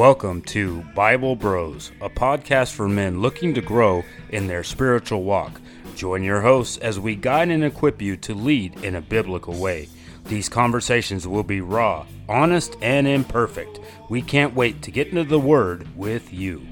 Welcome to Bible Bros, a podcast for men looking to grow in their spiritual walk. Join your hosts as we guide and equip you to lead in a biblical way. These conversations will be raw, honest, and imperfect. We can't wait to get into the Word with you.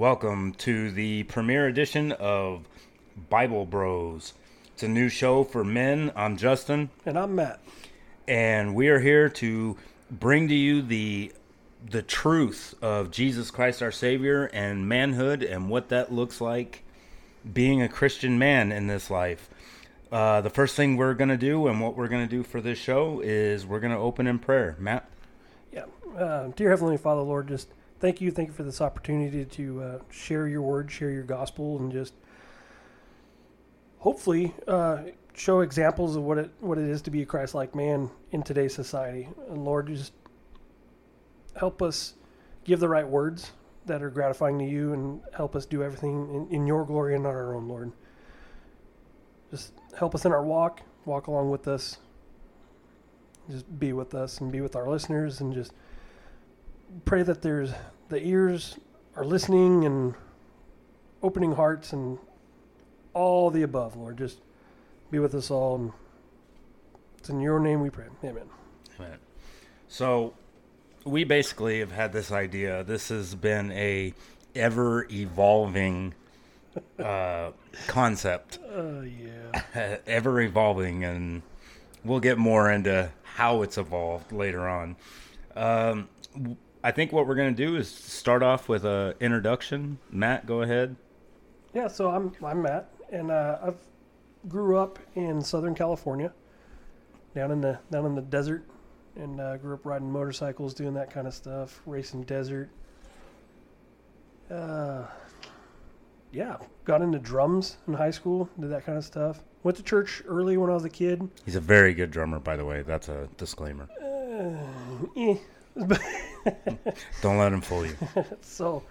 Welcome to the premiere edition of Bible Bros. It's a new show for men. I'm Justin, And I'm Matt. and we are here to bring to you the the truth of Jesus Christ our Savior and manhood and what that looks like being a Christian man in this life. Uh, the first thing we're going to do and what we're going to do for this show is we're going to open in prayer. Matt? Yeah. Uh, dear Heavenly Father, Lord, just thank you. Thank you for this opportunity to uh, share your word, share your gospel, and just hopefully uh, show examples of what it what it is to be a Christ-like man in today's society. And Lord, just help us give the right words that are gratifying to you, and help us do everything in, in your glory and not our own, Lord. Just help us in our walk. Walk along with us. Just be with us and be with our listeners, and just pray that there's the ears are listening and opening hearts and all the above, Lord. Just be with us all. And it's in your name we pray. Amen. Amen. So we basically have had this idea. This has been a ever evolving uh, concept, Oh, yeah. ever evolving, and we'll get more into how it's evolved later on. Um, I think what we're going to do is start off with a introduction. Matt, go ahead. Yeah, so I'm, I'm Matt, and uh, I've grew up in Southern California, down in the down in the desert, and uh, grew up riding motorcycles, doing that kind of stuff, racing desert. Uh, yeah, got into drums in high school, did that kind of stuff. Went to church early when I was a kid. He's a very good drummer, by the way. That's a disclaimer. Uh, eh. Don't let them fool you. so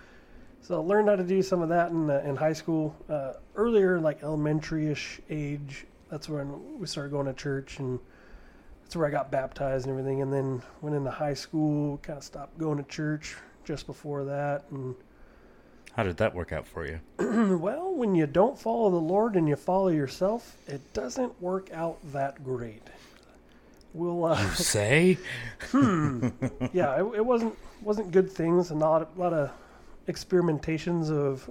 so learned how to do some of that in uh, in high school uh, earlier like elementary-ish age that's when we started going to church and that's where i got baptized and everything and then went into high school kind of stopped going to church just before that and How did that work out for you? well when you don't follow the lord and you follow yourself it doesn't work out that great we'll uh, Say? yeah, it, it wasn't wasn't good things. and A lot, a lot of experimentations of.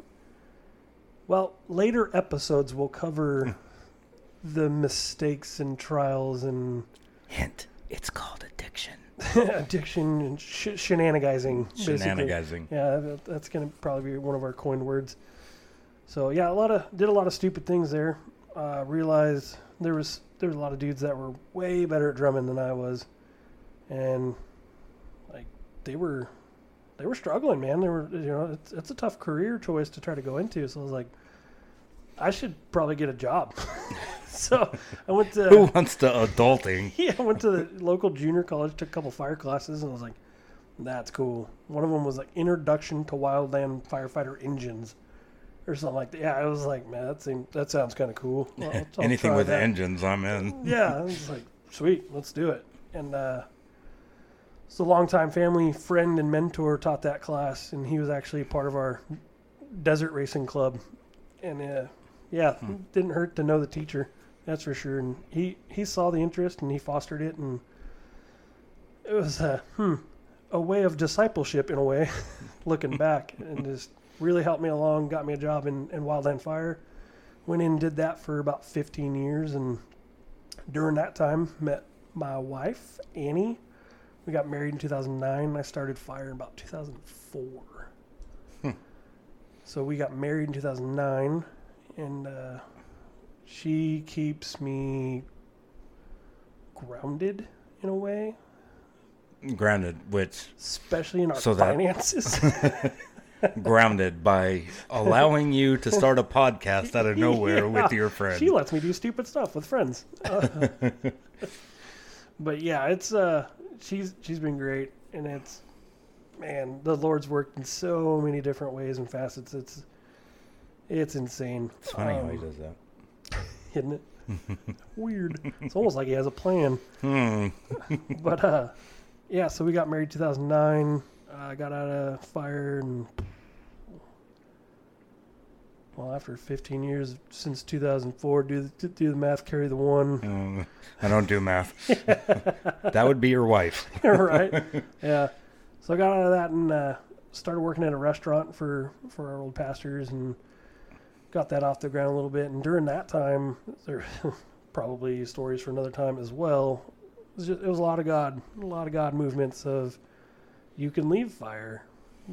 Well, later episodes will cover the mistakes and trials and Hint. It's called addiction. addiction and sh- shenanigizing. Basically. Yeah, that, that's gonna probably be one of our coined words. So yeah, a lot of did a lot of stupid things there. Uh, realized there was there was a lot of dudes that were way better at drumming than I was, and like they were they were struggling, man. They were you know it's it's a tough career choice to try to go into. So I was like, I should probably get a job. so I went to Who wants to adulting? yeah, I went to the local junior college, took a couple fire classes, and I was like, "That's cool." One of them was like Introduction to Wildland Firefighter Engines, or something like that. Yeah, I was like, "Man, that seems that sounds kind of cool." I'll- I'll Anything with that. engines, I'm in. Yeah, I was like, "Sweet, let's do it." And uh, so, a longtime family friend and mentor taught that class, and he was actually part of our desert racing club. And uh, yeah, didn't hurt to know the teacher, that's for sure. And he he saw the interest and he fostered it, and it was a hmm, a way of discipleship in a way, looking back, and just really helped me along. Got me a job in in Wildland Fire. Went in and did that for about 15 years, and during that time met my wife Annie. We got married in 2009. I started fire in about 2004. So we got married in 2009, and uh, she keeps me grounded in a way, Grounded, which especially in our So that- finances. grounded by allowing you to start a podcast out of nowhere with your friend. She lets me do stupid stuff with friends. Uh, but yeah, it's uh, she's she's been great, and it's man, the Lord's worked in so many different ways and facets. It's it's insane. It's funny how he Um, does that. isn't it? Weird. It's almost like he has a plan. Hmm. But uh, yeah. So we got married 2009. I got out of fire and well, after 15 years since 2004, do the, do the math, carry the one. Um, I don't do math. that would be your wife. right? Yeah. So I got out of that and uh, started working at a restaurant for for our old pastors and got that off the ground a little bit. And during that time, there probably stories for another time as well. It was, just, it was a lot of God, a lot of God movements of you can leave fire.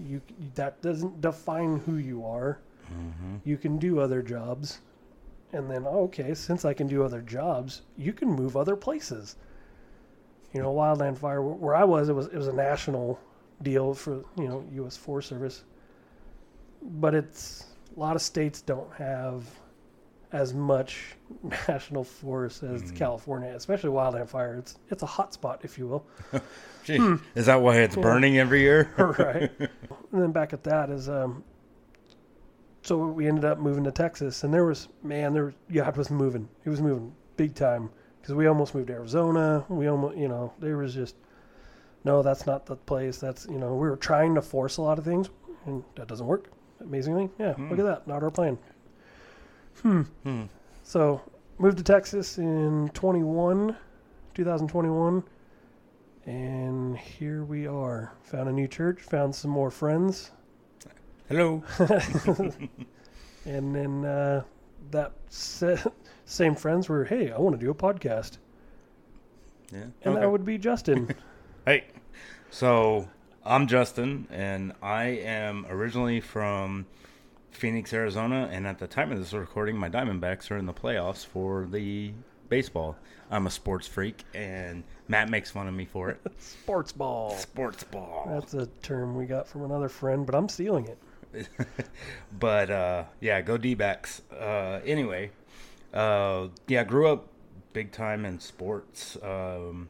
You that doesn't define who you are. hmm You can do other jobs. And then, okay, since I can do other jobs, you can move other places. You know, Wildland Fire, where I was, it was it was a national deal for you know U.S. Forest Service. But it's a lot of states don't have as much national forest as Mhm. California, especially Wildland Fire. It's it's a hot spot, if you will. Gee, is that why it's Yeah. burning every year? right. And then back at that is um so we ended up moving to Texas and there was man there God was moving. He was moving big time because we almost moved to Arizona. We almost you know, there was just no, that's not the place. That's you know, we were trying to force a lot of things and that doesn't work. Amazingly. Yeah, Hmm. look at that. Not our plan. Hmm. Hmm. So moved to Texas in 21, 2021, and here we are. Found a new church, found some more friends, Hello. and then uh, that sa- same friends were, hey, I want to do a podcast, Yeah. and Okay. that would be Justin. Hey, so I'm Justin, and I am originally from Phoenix, Arizona. And at the time of this recording, my Diamondbacks are in the playoffs for the baseball. I'm a sports freak, and Matt makes fun of me for it. Sports ball. sports ball. That's a term we got from another friend, but I'm stealing it. but uh, yeah, go D backs. Uh, anyway, uh, yeah, grew up big time in sports. Um,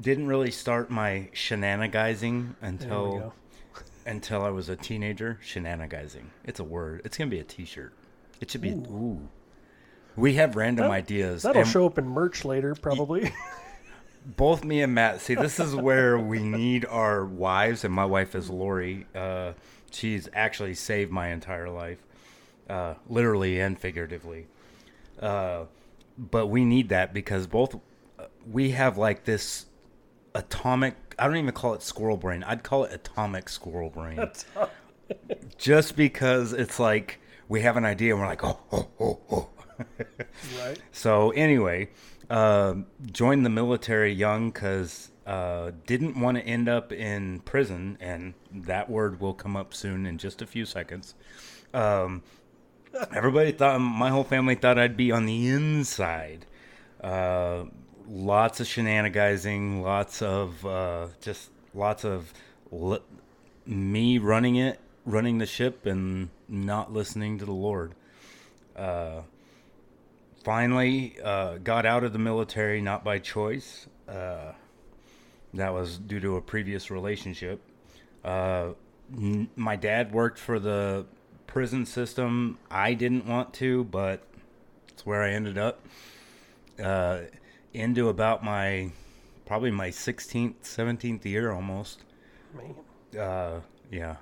didn't really start my we until. Until I was a teenager. Shenanigizing. It's a word. It's gonna be a T-shirt. It should be. Ooh. We have random That- ideas. That'll show up in merch later, probably. both me and Matt. See, this is where we need our wives, and my wife is Lori. Uh, she's actually saved my entire life, uh, literally and figuratively. Uh, but we need that because both uh, we have like this atomic. I don't even call it squirrel brain. I'd call it atomic squirrel brain. Just because it's like we have an idea and we're like, oh, oh, oh, oh. right. So anyway, uh, joined the military young because uh, didn't want to end up in prison, and that word will come up soon in just a few seconds. Um, everybody thought my whole family thought I'd be on the inside. Uh, lots of shenanigizing, lots of uh, just lots of li- me running it, running the ship, and not listening to the Lord. Uh, finally uh, got out of the military not by choice. Uh, that was due to a previous relationship. Uh, n- my dad worked for the prison system. I didn't want to, but it's where I ended up. Into about my probably my 16th, 17th year almost. Man. Uh, yeah.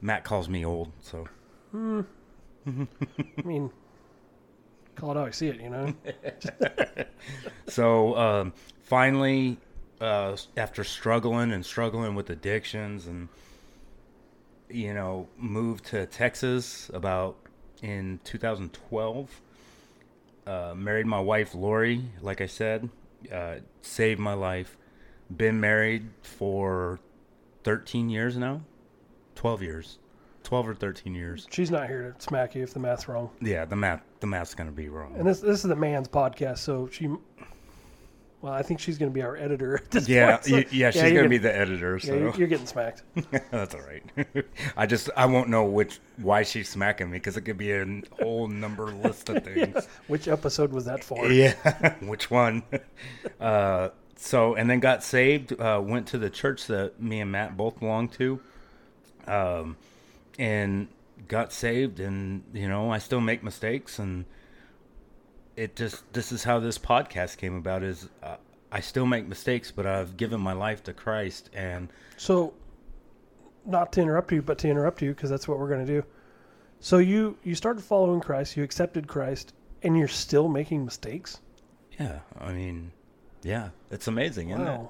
Matt calls me old, so I mean, call it how I see it, you know? So um, finally, uh, after struggling and struggling with addictions, and you know, moved to Texas about in 2012. Uh, married my wife Lori, like I said, uh, saved my life. Been married for 13 years now, 12 years, 12 or 13 years. She's not here to smack you if the math's wrong. Yeah, the math, the math's gonna be wrong. And this this is the man's podcast, so she. Well, I think she's going to be our editor at this yeah, point. so- y- yeah, she's gonna be the editor. Yeah, So you're, you're getting smacked. That's all right. I just I won't know which why she's smacking me because it could be a whole number list of things. Which episode was that for? yeah, which one? Uh, so and then got saved. Uh, went to the church that me and Matt both belonged to, um, and got saved. And you know, I still make mistakes, and it just this is how this podcast came about. Is uh, I still make mistakes, but I've given my life to Christ, and So, not to interrupt you, but to interrupt you because that's what we're going to do. So you you started following Christ, you accepted Christ, and you're still making mistakes. yeah, I mean, yeah, it's amazing, isn't it?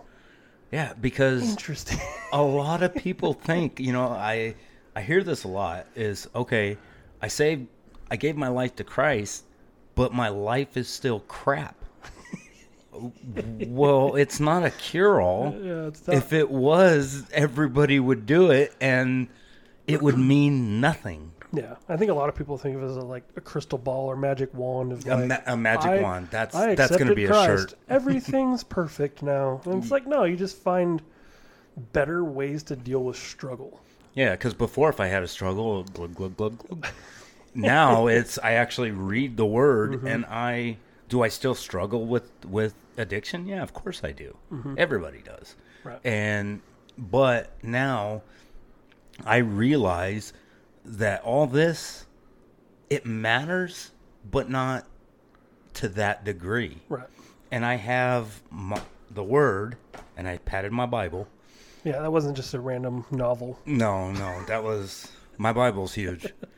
Yeah, because interesting. a lot of people think, you know, I I hear this a lot is okay, I saved I gave my life to Christ, but my life is still crap. well, it's not a cure all. yeah, If it was, everybody would do it and it would mean nothing. yeah. I think a lot of people think of it as a, like a crystal ball or magic wand of A, ma- a magic I- wand. That's I that's going to be a shirt. Everything's perfect now, and it's mm. like no, you just find better ways to deal with struggle. Yeah, because before, if I had a struggle, glug glug glug glug. Now it's I actually read the word, Mm-hmm. and I do. I still struggle with with addiction. Yeah, of course I do. Everybody does. Mm-hmm. Right. And but now I realize that all this it matters, but not to that degree. Right. And I have my, the word, and I patted my Bible. Yeah, that wasn't just a random novel. No, no, that was my Bible's huge.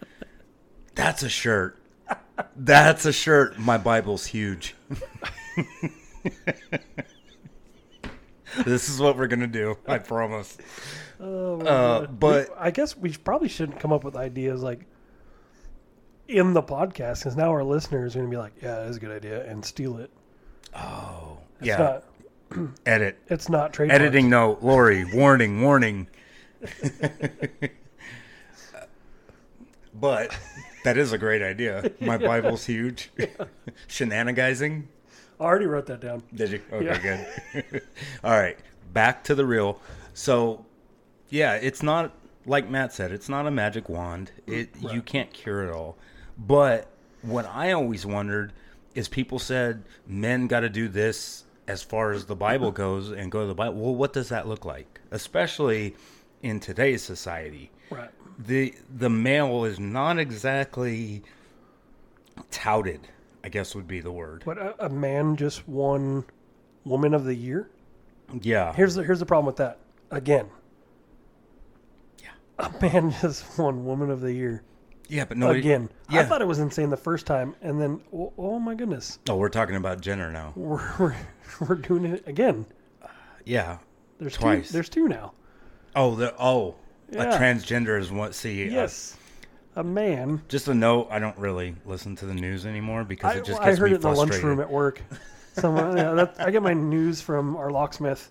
That's a shirt. That's a shirt. My Bible's huge. this is what we're gonna do. I promise. Oh, Uh, but- We- I guess we probably shouldn't come up with ideas like in the podcast because now our listeners are going to be like, "Yeah, that is a good idea," and steal it. Oh, It's yeah. not. Edit. It's not trademarked. Editing note. Lori, warning, warning. but that is a great idea. My Bible's huge. Shenanigizing. I already wrote that down. Did you? Okay, Yeah. good. All right, back to the real. So, yeah, it's not like Matt said. It's not a magic wand. It mm, you can't cure it all. But what I always wondered is people said men got to do this as far as the Bible goes and go to the Bible. Well, what does that look like, especially in today's society? Right. The the male is not exactly touted. I guess would be the word. But a, a man just won Woman of the Year. Yeah. Here's the here's the problem with that. Again. Yeah. A man just won Woman of the Year. Yeah, but no. Again. I thought it was insane the first time, and then oh, oh my goodness, Oh, we're talking about Jenner now. we're we're, we're doing it again. Yeah. There's Twice. two. There's two now. Oh, the oh, Yeah. a transgender is what? See, uh, Yes. A man. just a note. I don't really listen to the news anymore because I, it just I gets I heard me it in the lunchroom at work. Someone, yeah, that, I get my news from our locksmith.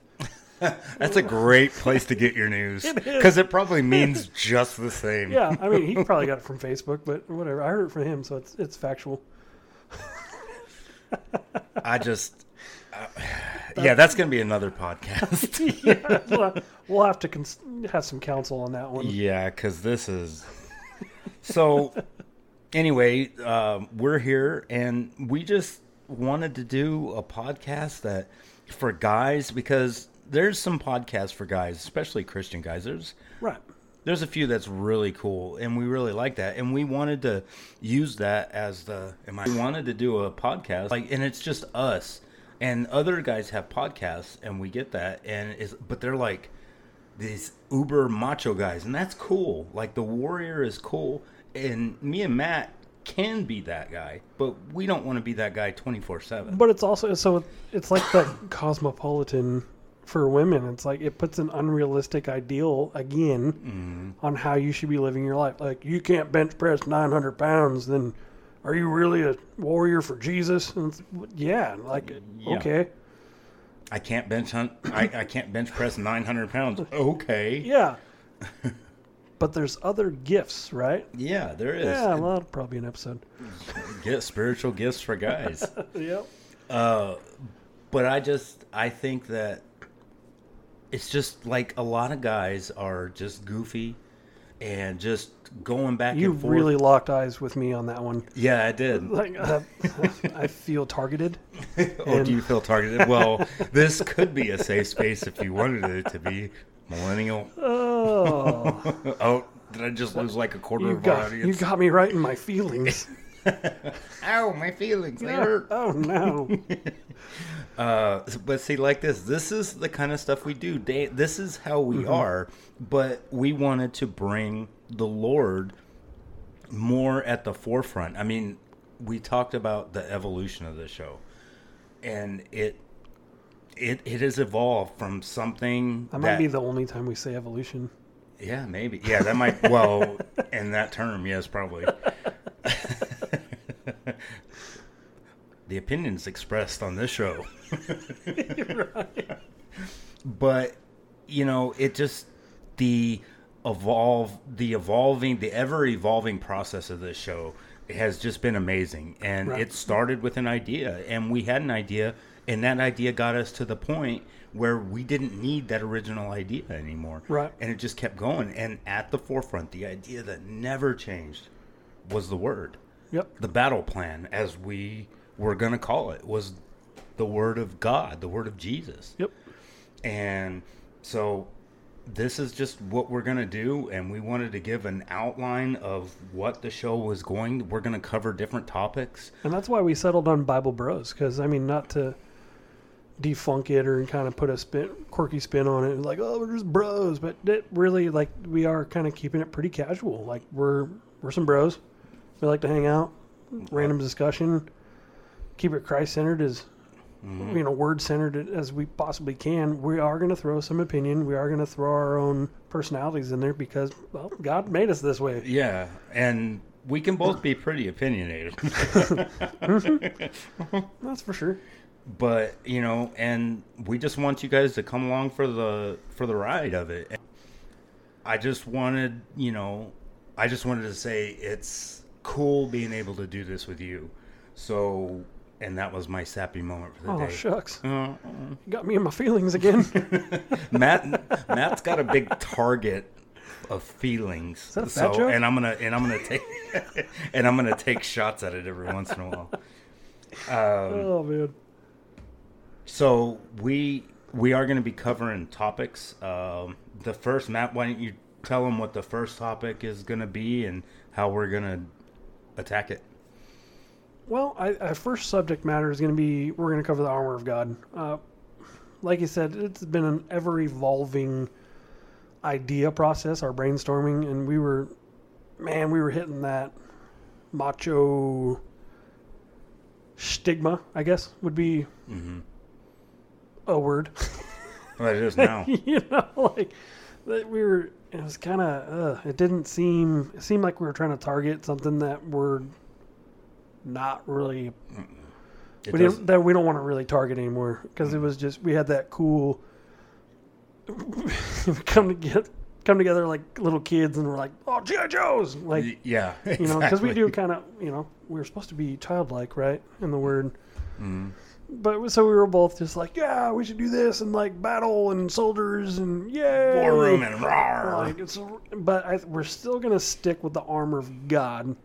That's a great place to get your news because it probably means just the same. Yeah, I mean, he probably got it from Facebook, but whatever. I heard it from him, so it's it's factual. I just. Uh, yeah, that's gonna be another podcast. yeah, we'll, we'll have to cons- have some counsel on that one. Yeah, because this is so. Anyway, um, we're here, and we just wanted to do a podcast that for guys because there's some podcasts for guys, especially Christian guys. There's Right. there's a few that's really cool, and we really like that, and we wanted to use that as the. And I wanted to do a podcast, like, and it's just us, and other guys have podcasts, and we get that, and is but they're like these uber macho guys, and that's cool. Like the warrior is cool, and me and Matt can be that guy, but we don't want to be that guy twenty four seven. But it's also so it's like the cosmopolitan for women. It's like it puts an unrealistic ideal again Mm-hmm. on how you should be living your life. Like you can't bench press 900 pounds, then are you really a warrior for Jesus? And yeah, like Yeah. okay, I can't bench hunt. I, I can't bench press nine hundred pounds. Okay. yeah. but there's other gifts, right? Yeah, there is. Yeah, well, that'll probably be an episode. Get spiritual gifts for guys. Yep. Uh, but I just I think that it's just like a lot of guys are just goofy and just going back You and forth. really locked eyes with me on that one. yeah, I did. Like, uh, I feel targeted. oh, do you feel targeted? Well, this could be a safe space if you wanted it to be. Millennial. Oh, Oh, did I just lose like a quarter you of our got you got me right in my feelings. Ow, my feelings, they hurt. oh no. Uh, but see, like this, this is the kind of stuff we do. This is how we Mm-hmm. are. But we wanted to bring the Lord more at the forefront. I mean, we talked about the evolution of the show, and it it it has evolved from something That might be the only time we say evolution. yeah maybe yeah that might well in that term yes probably the opinions expressed on this show. But you know it just the evolve the evolving the ever evolving process of this show has just been amazing. And Right. it started with an idea. And we had an idea. And that idea got us to the point where we didn't need that original idea anymore. Right. and it just kept going. And at the forefront the idea that never changed was the word. Yep. the battle plan as we were going to call it was the word of god the word of jesus Yep. and so this is just what we're going to do and we wanted to give an outline of what the show was going we're going to cover different topics And that's why we settled on Bible Bros. Because I mean, not to defunk it or kind of put a spin, quirky spin on it, like oh we're just bros, but it really like we are kind of keeping it pretty casual. Like we're we're some bros. We like to hang out, random discussion, keep it Christ centered as mm-hmm. you know word centered as we possibly can. We are going to throw some opinion. We are going to throw our own personalities in there because well, God made us this way. yeah and we can both be pretty opinionated mm-hmm. That's for sure. but you know and we just want you guys to come along for the for the ride of it And i just wanted you know i just wanted to say it's cool being able to do this with you so and that was my sappy moment for the Oh day shucks, Uh, you got me in my feelings again. matt matt's got a big target of feelings that a fat joke? and i'm gonna and i'm gonna take and i'm gonna take shots at it every once in a while um, oh man. So we we are going to be covering topics. Um, the first, Matt, why don't you tell them what the first topic is going to be and how we're going to attack it? Well, I, our first subject matter is going to be we're going to cover the armor of God. Uh, like you said, it's been an ever evolving idea process, our brainstorming, and we were, man, we were hitting that macho stigma, I guess would be Mm-hmm. a word. Well, it is now. you know, like that we were. It was kind of. Uh, it didn't seem. It seemed like we were trying to target something that we're not really It we didn't, that we don't want to really target anymore because it was just we had that cool come to get come together like little kids and we're like oh GI Joes! Like y- yeah, you know because we do kind of you know we were supposed to be childlike right in the word. Mhm. but so we were both just like yeah we should do this and like battle and soldiers and yeah War room and raw. like it's but I, we're still gonna stick with the armor of God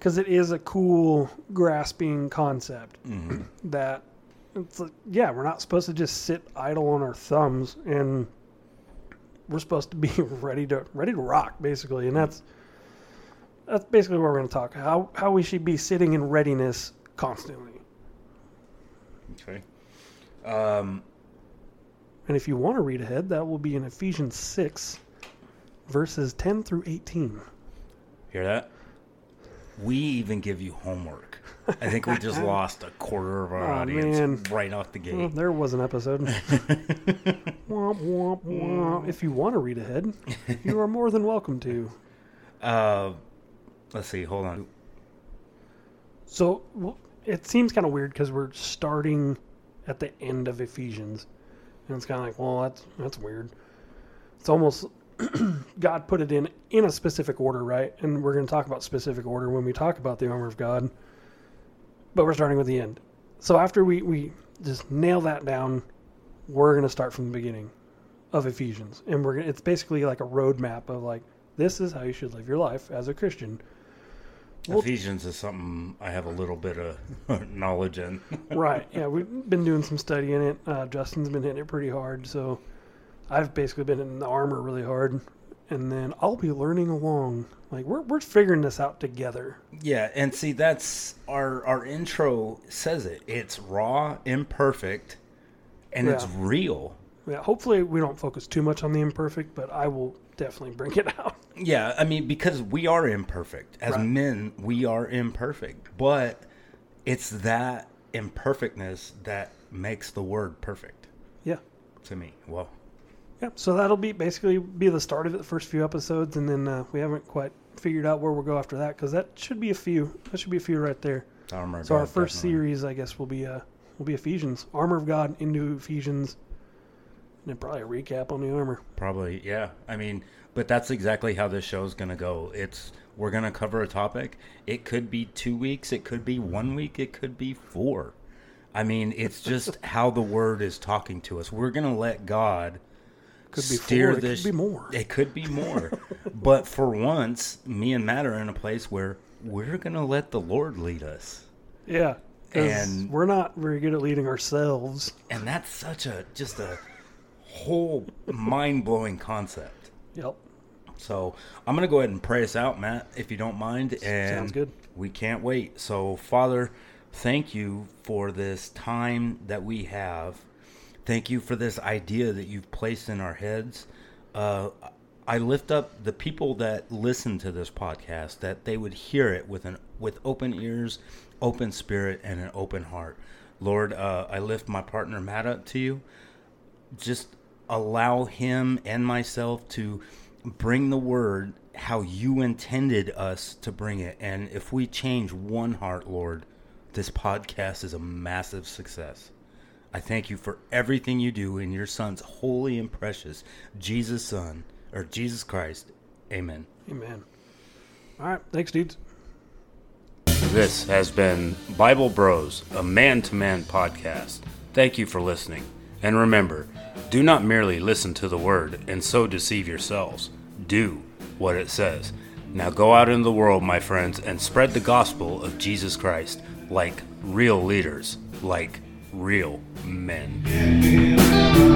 because it is a cool grasping concept Mhm. that it's like, yeah we're not supposed to just sit idle on our thumbs and we're supposed to be ready to ready to rock basically and that's that's basically what we're going to talk how how we should be sitting in readiness constantly Okay. Um, and if you want to read ahead that will be in Ephesians 6 verses 10 through 18 hear that? We even give you homework. I think we just lost a quarter of our Oh, audience man. right off the Well, gate. there was an episode. womp, womp, womp. If you want to read ahead, you are more than welcome to. Uh, let's see. Hold on. So w- it seems kind of weird because we're starting at the end of Ephesians, and it's kind of like, well, that's that's weird. It's almost God put it in in a specific order, right? And we're going to talk about specific order when we talk about the armor of God. But we're starting with the end. So after we we just nail that down, we're going to start from the beginning of Ephesians, and we're gonna, it's basically like a roadmap of like this is how you should live your life as a Christian. Well- Ephesians is something I have a little bit of knowledge in. right. Yeah, we've been doing some study in it. Uh, Justin's been hitting it pretty hard, so I've basically been in the armor really hard, and then I'll be learning along. Like we're we're figuring this out together. Yeah, and see that's our our intro says it. It's raw, imperfect, and it's real. Yeah, hopefully we don't focus too much on the imperfect, but I will definitely bring it out. Yeah, I mean because we are imperfect. As Right. men, we are imperfect. But it's that imperfectness that makes the word perfect Yeah. to me. Well, Yep. So that'll be basically be the start of it, the first few episodes, and then uh, we haven't quite figured out where we'll go after that because that should be a few. That should be a few right there. armor of So our first definitely. series, I guess, will be uh will be Ephesians, Armor of God into Ephesians, and then probably a recap on the armor. Probably, yeah. I mean, but that's exactly how this show's gonna go. It's we're gonna cover a topic. It could be two weeks. It could be one week. It could be four. I mean, it's just how the word is talking to us. We're gonna let God Could be steer four. It this. could be more. It could be more. but for once, me and Matt are in a place where we're gonna let the Lord lead us, Yeah, And- we're not very good at leading ourselves. and that's such a just a whole mind blowing concept. Yep. So I'm going to go ahead and pray us out, Matt, if you don't mind. And Sounds good. We can't wait. So, Father, thank you for this time that we have. Thank you for this idea that you've placed in our heads. Uh, I lift up the people that listen to this podcast that they would hear it with an with open ears, open spirit, and an open heart. Lord, uh, I lift my partner Matt up to you just allow him and myself to bring the word how you intended us to bring it. And if we change one heart, Lord, this podcast is a massive success. I thank you for everything you do in your son's holy and precious Jesus son or Jesus Christ. Amen. Amen. All right. Thanks, dudes. This has been Bible Bros, a man to man podcast. Thank you for listening. And remember, do not merely listen to the word and so deceive yourselves. Do what it says. Now go out in the world, my friends, and spread the gospel of Jesus Christ like real leaders, like real men. Yeah.